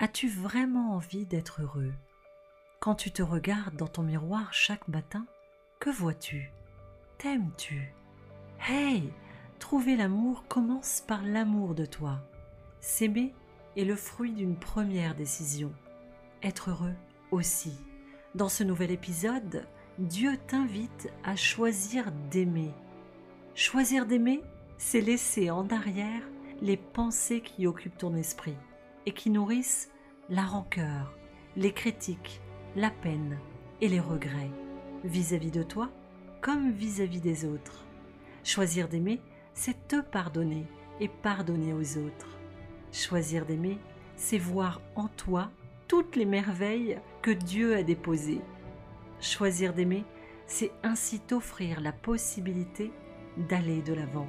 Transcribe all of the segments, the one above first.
As-tu vraiment envie d'être heureux? Quand tu te regardes dans ton miroir chaque matin, que vois-tu? T'aimes-tu? Hey Trouver l'amour commence par l'amour de toi. S'aimer est le fruit d'une première décision. Être heureux aussi. Dans ce nouvel épisode, Dieu t'invite à choisir d'aimer. Choisir d'aimer, c'est laisser en arrière les pensées qui occupent ton esprit et qui nourrissent la rancœur, les critiques, la peine et les regrets vis-à-vis de toi comme vis-à-vis des autres. Choisir d'aimer, c'est te pardonner et pardonner aux autres. Choisir d'aimer, c'est voir en toi toutes les merveilles que Dieu a déposées. Choisir d'aimer, c'est ainsi t'offrir la possibilité d'aller de l'avant.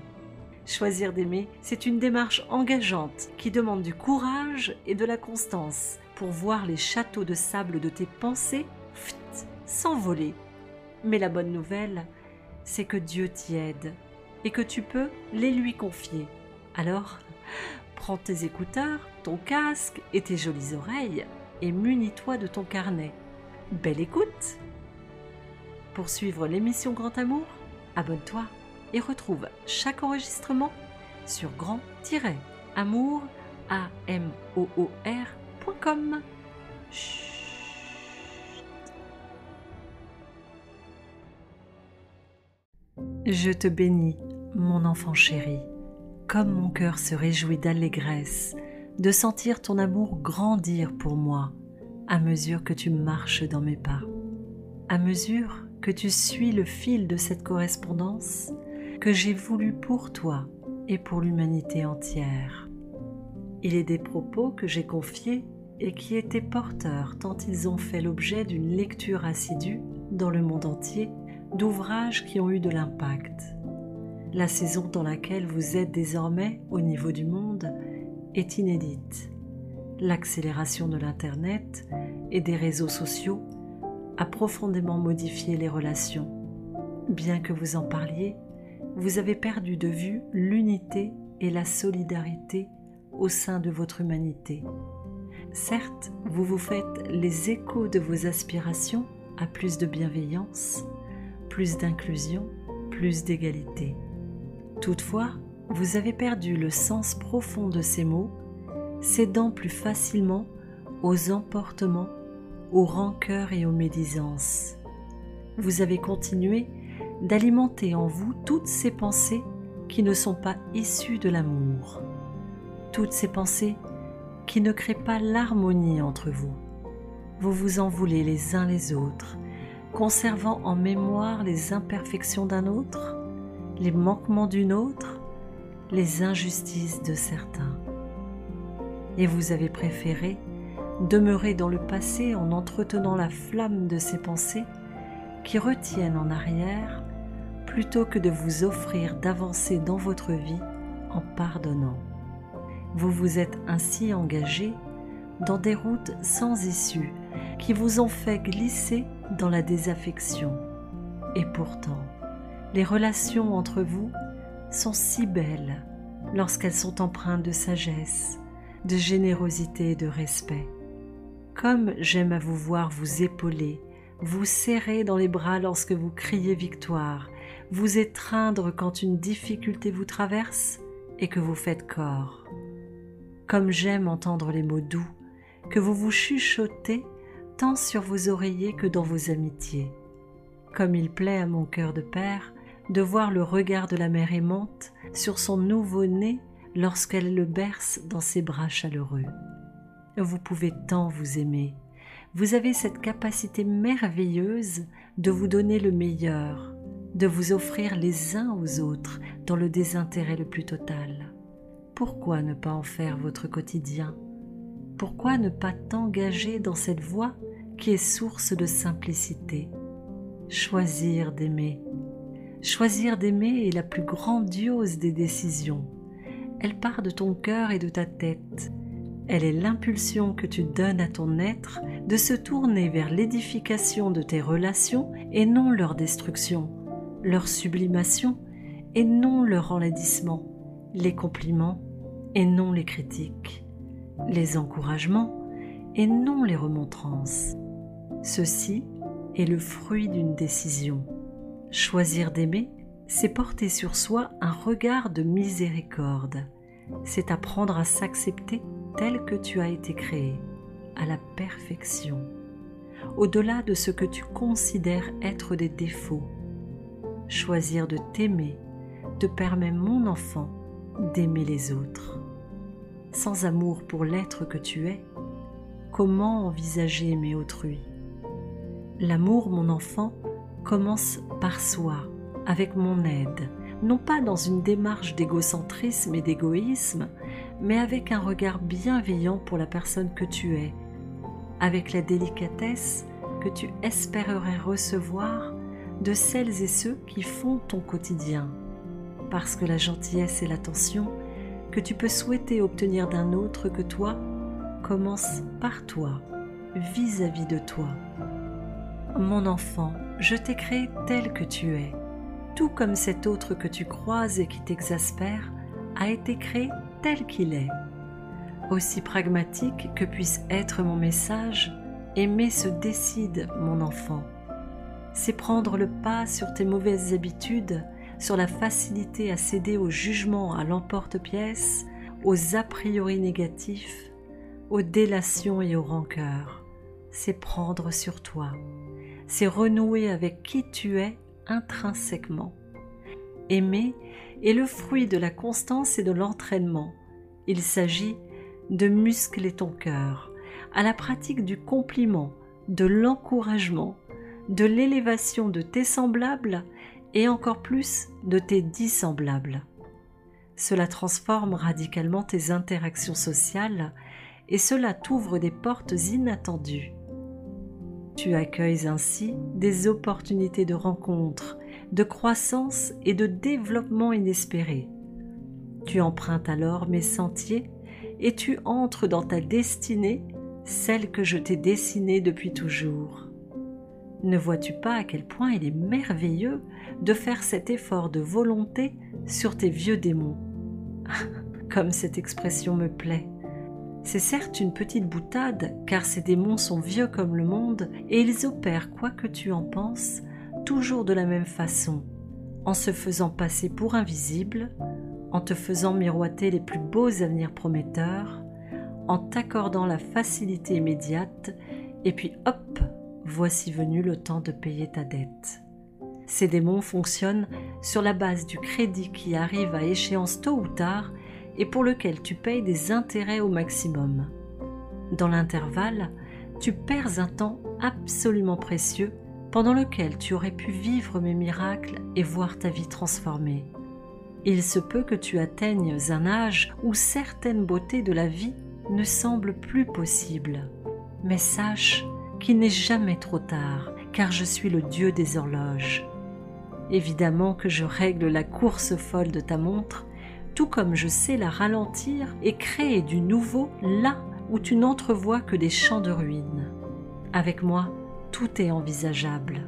Choisir d'aimer, c'est une démarche engageante qui demande du courage et de la constance pour voir les châteaux de sable de tes pensées s'envoler. Mais la bonne nouvelle, c'est que Dieu t'y aide et que tu peux les lui confier. Alors, prends tes écouteurs, ton casque et tes jolies oreilles et munis-toi de ton carnet. Belle écoute Pour suivre l'émission Grand Amour, abonne-toi et retrouve chaque enregistrement sur grand-amour Je te bénis, mon enfant chéri, comme mon cœur se réjouit d'allégresse de sentir ton amour grandir pour moi à mesure que tu marches dans mes pas, à mesure que tu suis le fil de cette correspondance que j'ai voulu pour toi et pour l'humanité entière. Il est des propos que j'ai confiés et qui étaient porteurs tant ils ont fait l'objet d'une lecture assidue dans le monde entier d'ouvrages qui ont eu de l'impact. La saison dans laquelle vous êtes désormais au niveau du monde est inédite. L'accélération de l'Internet et des réseaux sociaux a profondément modifié les relations. Bien que vous en parliez, vous avez perdu de vue l'unité et la solidarité au sein de votre humanité. Certes, vous vous faites les échos de vos aspirations à plus de bienveillance, plus d'inclusion, plus d'égalité. Toutefois, vous avez perdu le sens profond de ces mots, cédant plus facilement aux emportements, aux rancœurs et aux médisances. Vous avez continué d'alimenter en vous toutes ces pensées qui ne sont pas issues de l'amour, toutes ces pensées qui ne créent pas l'harmonie entre vous. Vous vous en voulez les uns les autres, conservant en mémoire les imperfections d'un autre, les manquements d'une autre, les injustices de certains. Et vous avez préféré demeurer dans le passé en entretenant la flamme de ces pensées qui retiennent en arrière plutôt que de vous offrir d'avancer dans votre vie en pardonnant. Vous vous êtes ainsi engagé dans des routes sans issue qui vous ont fait glisser dans la désaffection. Et pourtant, les relations entre vous sont si belles lorsqu'elles sont empreintes de sagesse, de générosité et de respect. Comme j'aime à vous voir vous épauler, vous serrer dans les bras lorsque vous criez victoire vous étreindre quand une difficulté vous traverse et que vous faites corps. Comme j'aime entendre les mots doux que vous vous chuchotez tant sur vos oreillers que dans vos amitiés. Comme il plaît à mon cœur de père de voir le regard de la mère aimante sur son nouveau-né lorsqu'elle le berce dans ses bras chaleureux. Vous pouvez tant vous aimer. Vous avez cette capacité merveilleuse de vous donner le meilleur, de vous offrir les uns aux autres dans le désintérêt le plus total. Pourquoi ne pas en faire votre quotidien? Pourquoi ne pas t'engager dans cette voie qui est source de simplicité? Choisir d'aimer. Choisir d'aimer est la plus grandiose des décisions. Elle part de ton cœur et de ta tête. Elle est l'impulsion que tu donnes à ton être de se tourner vers l'édification de tes relations et non leur destruction leur sublimation et non leur enlaidissement, les compliments et non les critiques, les encouragements et non les remontrances. Ceci est le fruit d'une décision. Choisir d'aimer, c'est porter sur soi un regard de miséricorde. C'est apprendre à s'accepter tel que tu as été créé, à la perfection, au-delà de ce que tu considères être des défauts. Choisir de t'aimer te permet, mon enfant, d'aimer les autres. Sans amour pour l'être que tu es, comment envisager aimer autrui? L'amour, mon enfant, commence par soi, avec mon aide, non pas dans une démarche d'égocentrisme et d'égoïsme, mais avec un regard bienveillant pour la personne que tu es, avec la délicatesse que tu espérerais recevoir de celles et ceux qui font ton quotidien, parce que la gentillesse et l'attention que tu peux souhaiter obtenir d'un autre que toi commence par toi, vis-à-vis de toi. Mon enfant, je t'ai créé tel que tu es, tout comme cet autre que tu croises et qui t'exaspère a été créé tel qu'il est. Aussi pragmatique que puisse être mon message, aimer se décide, mon enfant. C'est prendre le pas sur tes mauvaises habitudes, sur la facilité à céder au jugement à l'emporte-pièce, aux a priori négatifs, aux délations et aux rancœurs. C'est prendre sur toi. C'est renouer avec qui tu es intrinsèquement. Aimer est le fruit de la constance et de l'entraînement. Il s'agit de muscler ton cœur à la pratique du compliment, de l'encouragement, de l'élévation de tes semblables et encore plus de tes dissemblables. Cela transforme radicalement tes interactions sociales et cela t'ouvre des portes inattendues. Tu accueilles ainsi des opportunités de rencontre, de croissance et de développement inespérés. Tu empruntes alors mes sentiers et tu entres dans ta destinée, celle que je t'ai dessinée depuis toujours. Ne vois-tu pas à quel point il est merveilleux de faire cet effort de volonté sur tes vieux démons Comme cette expression me plaît. C'est certes une petite boutade, car ces démons sont vieux comme le monde, et ils opèrent, quoi que tu en penses, toujours de la même façon, en se faisant passer pour invisible, en te faisant miroiter les plus beaux avenirs prometteurs, en t'accordant la facilité immédiate, et puis hop, voici venu le temps de payer ta dette. Ces démons fonctionnent sur la base du crédit qui arrive à échéance tôt ou tard et pour lequel tu payes des intérêts au maximum. Dans l'intervalle, tu perds un temps absolument précieux pendant lequel tu aurais pu vivre mes miracles et voir ta vie transformée. Il se peut que tu atteignes un âge où certaines beautés de la vie ne semblent plus possibles. Mais sache qu'il n'est jamais trop tard, car je suis le Dieu des horloges. Évidemment que je règle la course folle de ta montre, tout comme je sais la ralentir et créer du nouveau là où tu n'entrevois que des champs de ruines. Avec moi, tout est envisageable.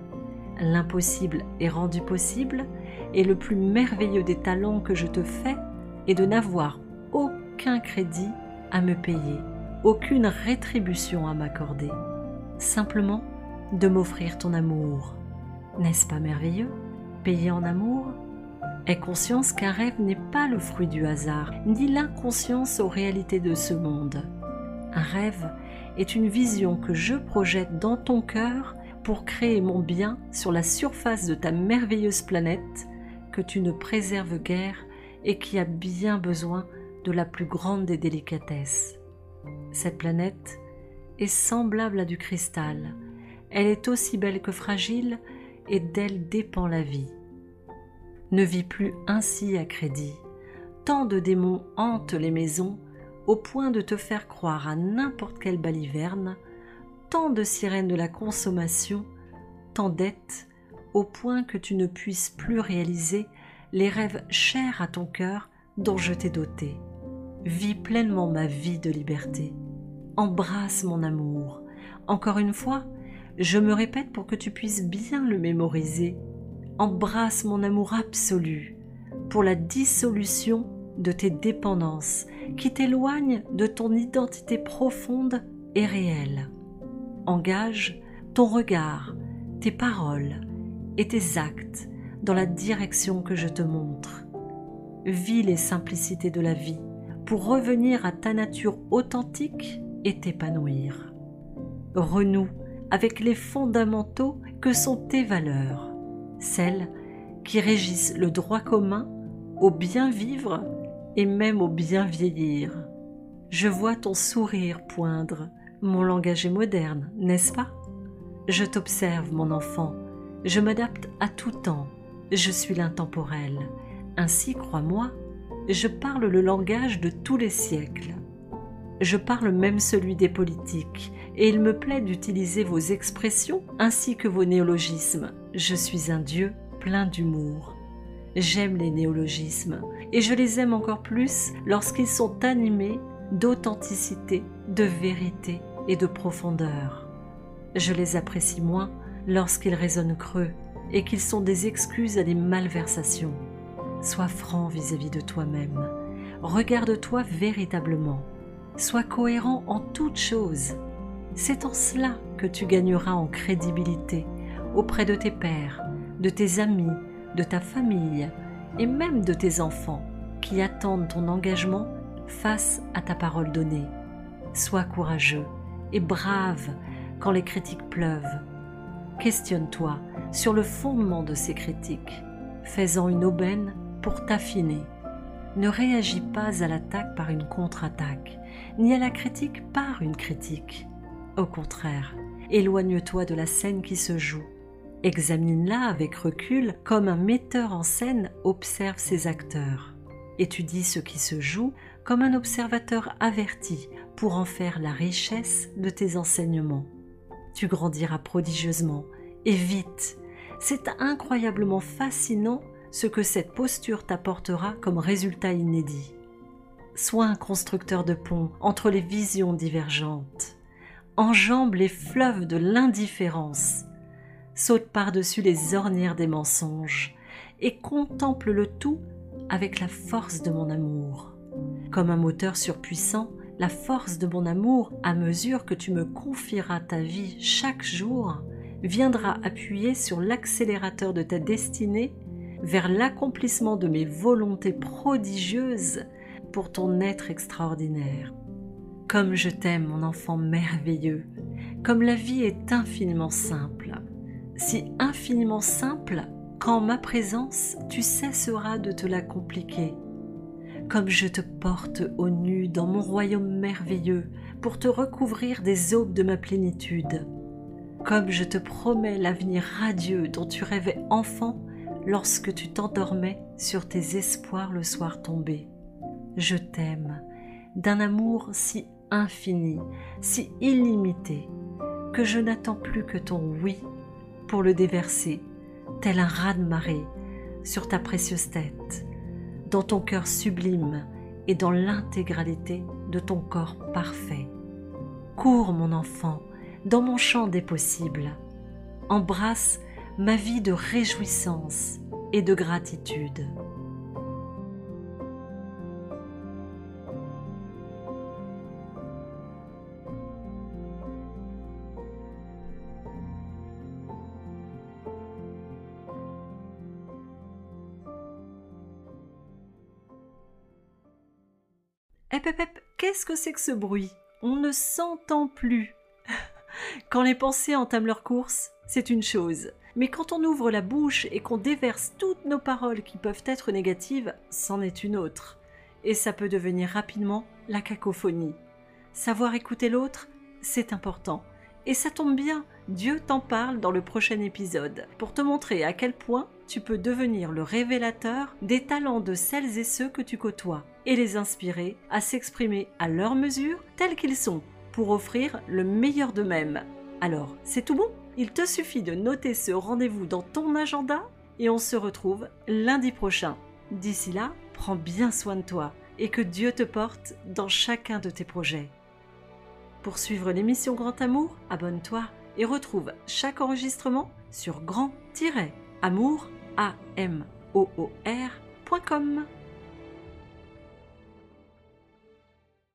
L'impossible est rendu possible, et le plus merveilleux des talents que je te fais est de n'avoir aucun crédit à me payer, aucune rétribution à m'accorder simplement de m'offrir ton amour. N'est-ce pas merveilleux? Payer en amour? Aie conscience qu'un rêve n'est pas le fruit du hasard, ni l'inconscience aux réalités de ce monde. Un rêve est une vision que je projette dans ton cœur pour créer mon bien sur la surface de ta merveilleuse planète que tu ne préserves guère et qui a bien besoin de la plus grande des délicatesses. Cette planète, est semblable à du cristal. Elle est aussi belle que fragile et d'elle dépend la vie. Ne vis plus ainsi à crédit. Tant de démons hantent les maisons au point de te faire croire à n'importe quelle baliverne, tant de sirènes de la consommation, tant d'êtes, au point que tu ne puisses plus réaliser les rêves chers à ton cœur dont je t'ai doté. Vis pleinement ma vie de liberté embrasse mon amour. Encore une fois, je me répète pour que tu puisses bien le mémoriser. Embrasse mon amour absolu pour la dissolution de tes dépendances qui t'éloignent de ton identité profonde et réel. Engage ton regard, tes paroles et tes actes dans la direction que je te montre. Vis les simplicités de la vie pour revenir à ta nature authentique et t'épanouir. Renoue avec les fondamentaux que sont tes valeurs, celles qui régissent le droit commun au bien vivre et même au bien vieillir. Je vois ton sourire poindre, mon langage est moderne, n'est-ce pas? Je t'observe, mon enfant, je m'adapte à tout temps, je suis l'intemporel. Ainsi, crois-moi, je parle le langage de tous les siècles. Je parle même celui des politiques, et il me plaît d'utiliser vos expressions ainsi que vos néologismes. Je suis un Dieu plein d'humour. J'aime les néologismes, et je les aime encore plus lorsqu'ils sont animés d'authenticité, de vérité et de profondeur. Je les apprécie moins lorsqu'ils résonnent creux et qu'ils sont des excuses à des malversations. Sois franc vis-à-vis de toi-même. Regarde-toi véritablement. Sois cohérent en toutes choses. C'est en cela que tu gagneras en crédibilité auprès de tes pères, de tes amis, de ta famille et même de tes enfants qui attendent ton engagement face à ta parole donnée. Sois courageux et brave quand les critiques pleuvent. Questionne-toi sur le fondement de ces critiques. Fais-en une aubaine pour t'affiner. Ne réagis pas à l'attaque par une contre-attaque, ni à la critique par une critique. Au contraire, éloigne-toi de la scène qui se joue. Examine-la avec recul comme un metteur en scène observe ses acteurs. Étudie ce qui se joue comme un observateur averti pour en faire la richesse de tes enseignements. Tu grandiras prodigieusement et vite. C'est incroyablement fascinant ce que cette posture t'apportera comme résultat inédit. Sois un constructeur de ponts entre les visions divergentes. Enjambe les fleuves de l'indifférence. Saute par-dessus les ornières des mensonges et contemple le tout avec la force de mon amour. Comme un moteur surpuissant, la force de mon amour, à mesure que tu me confieras ta vie chaque jour, viendra appuyer sur l'accélérateur de ta destinée vers l'accomplissement de mes volontés prodigieuses pour ton être extraordinaire. Comme je t'aime, mon enfant merveilleux, comme la vie est infiniment simple, si infiniment simple qu'en ma présence tu cesseras de te la compliquer, comme je te porte au nu dans mon royaume merveilleux pour te recouvrir des aubes de ma plénitude, comme je te promets l'avenir radieux dont tu rêvais enfant lorsque tu t'endormais sur tes espoirs le soir tombé. Je t'aime d'un amour si infini, si illimité, que je n'attends plus que ton oui pour le déverser, tel un raz-de-marée, sur ta précieuse tête, dans ton cœur sublime et dans l'intégralité de ton corps parfait. Cours, mon enfant, dans mon champ des possibles. Embrasse ma vie de réjouissance et de gratitude. Hep qu'est-ce que c'est que ce bruit? On ne s'entend plus. Quand les pensées entament leur course, c'est une chose. Mais quand on ouvre la bouche et qu'on déverse toutes nos paroles qui peuvent être négatives, c'en est une autre. Et ça peut devenir rapidement la cacophonie. Savoir écouter l'autre, c'est important. Et ça tombe bien, Dieu t'en parle dans le prochain épisode, pour te montrer à quel point tu peux devenir le révélateur des talents de celles et ceux que tu côtoies, et les inspirer à s'exprimer à leur mesure tels qu'ils sont, pour offrir le meilleur d'eux-mêmes. Alors, c'est tout bon? Il te suffit de noter ce rendez-vous dans ton agenda et on se retrouve lundi prochain. D'ici là, prends bien soin de toi et que Dieu te porte dans chacun de tes projets. Pour suivre l'émission Grand Amour, abonne-toi et retrouve chaque enregistrement sur grand-amour.com.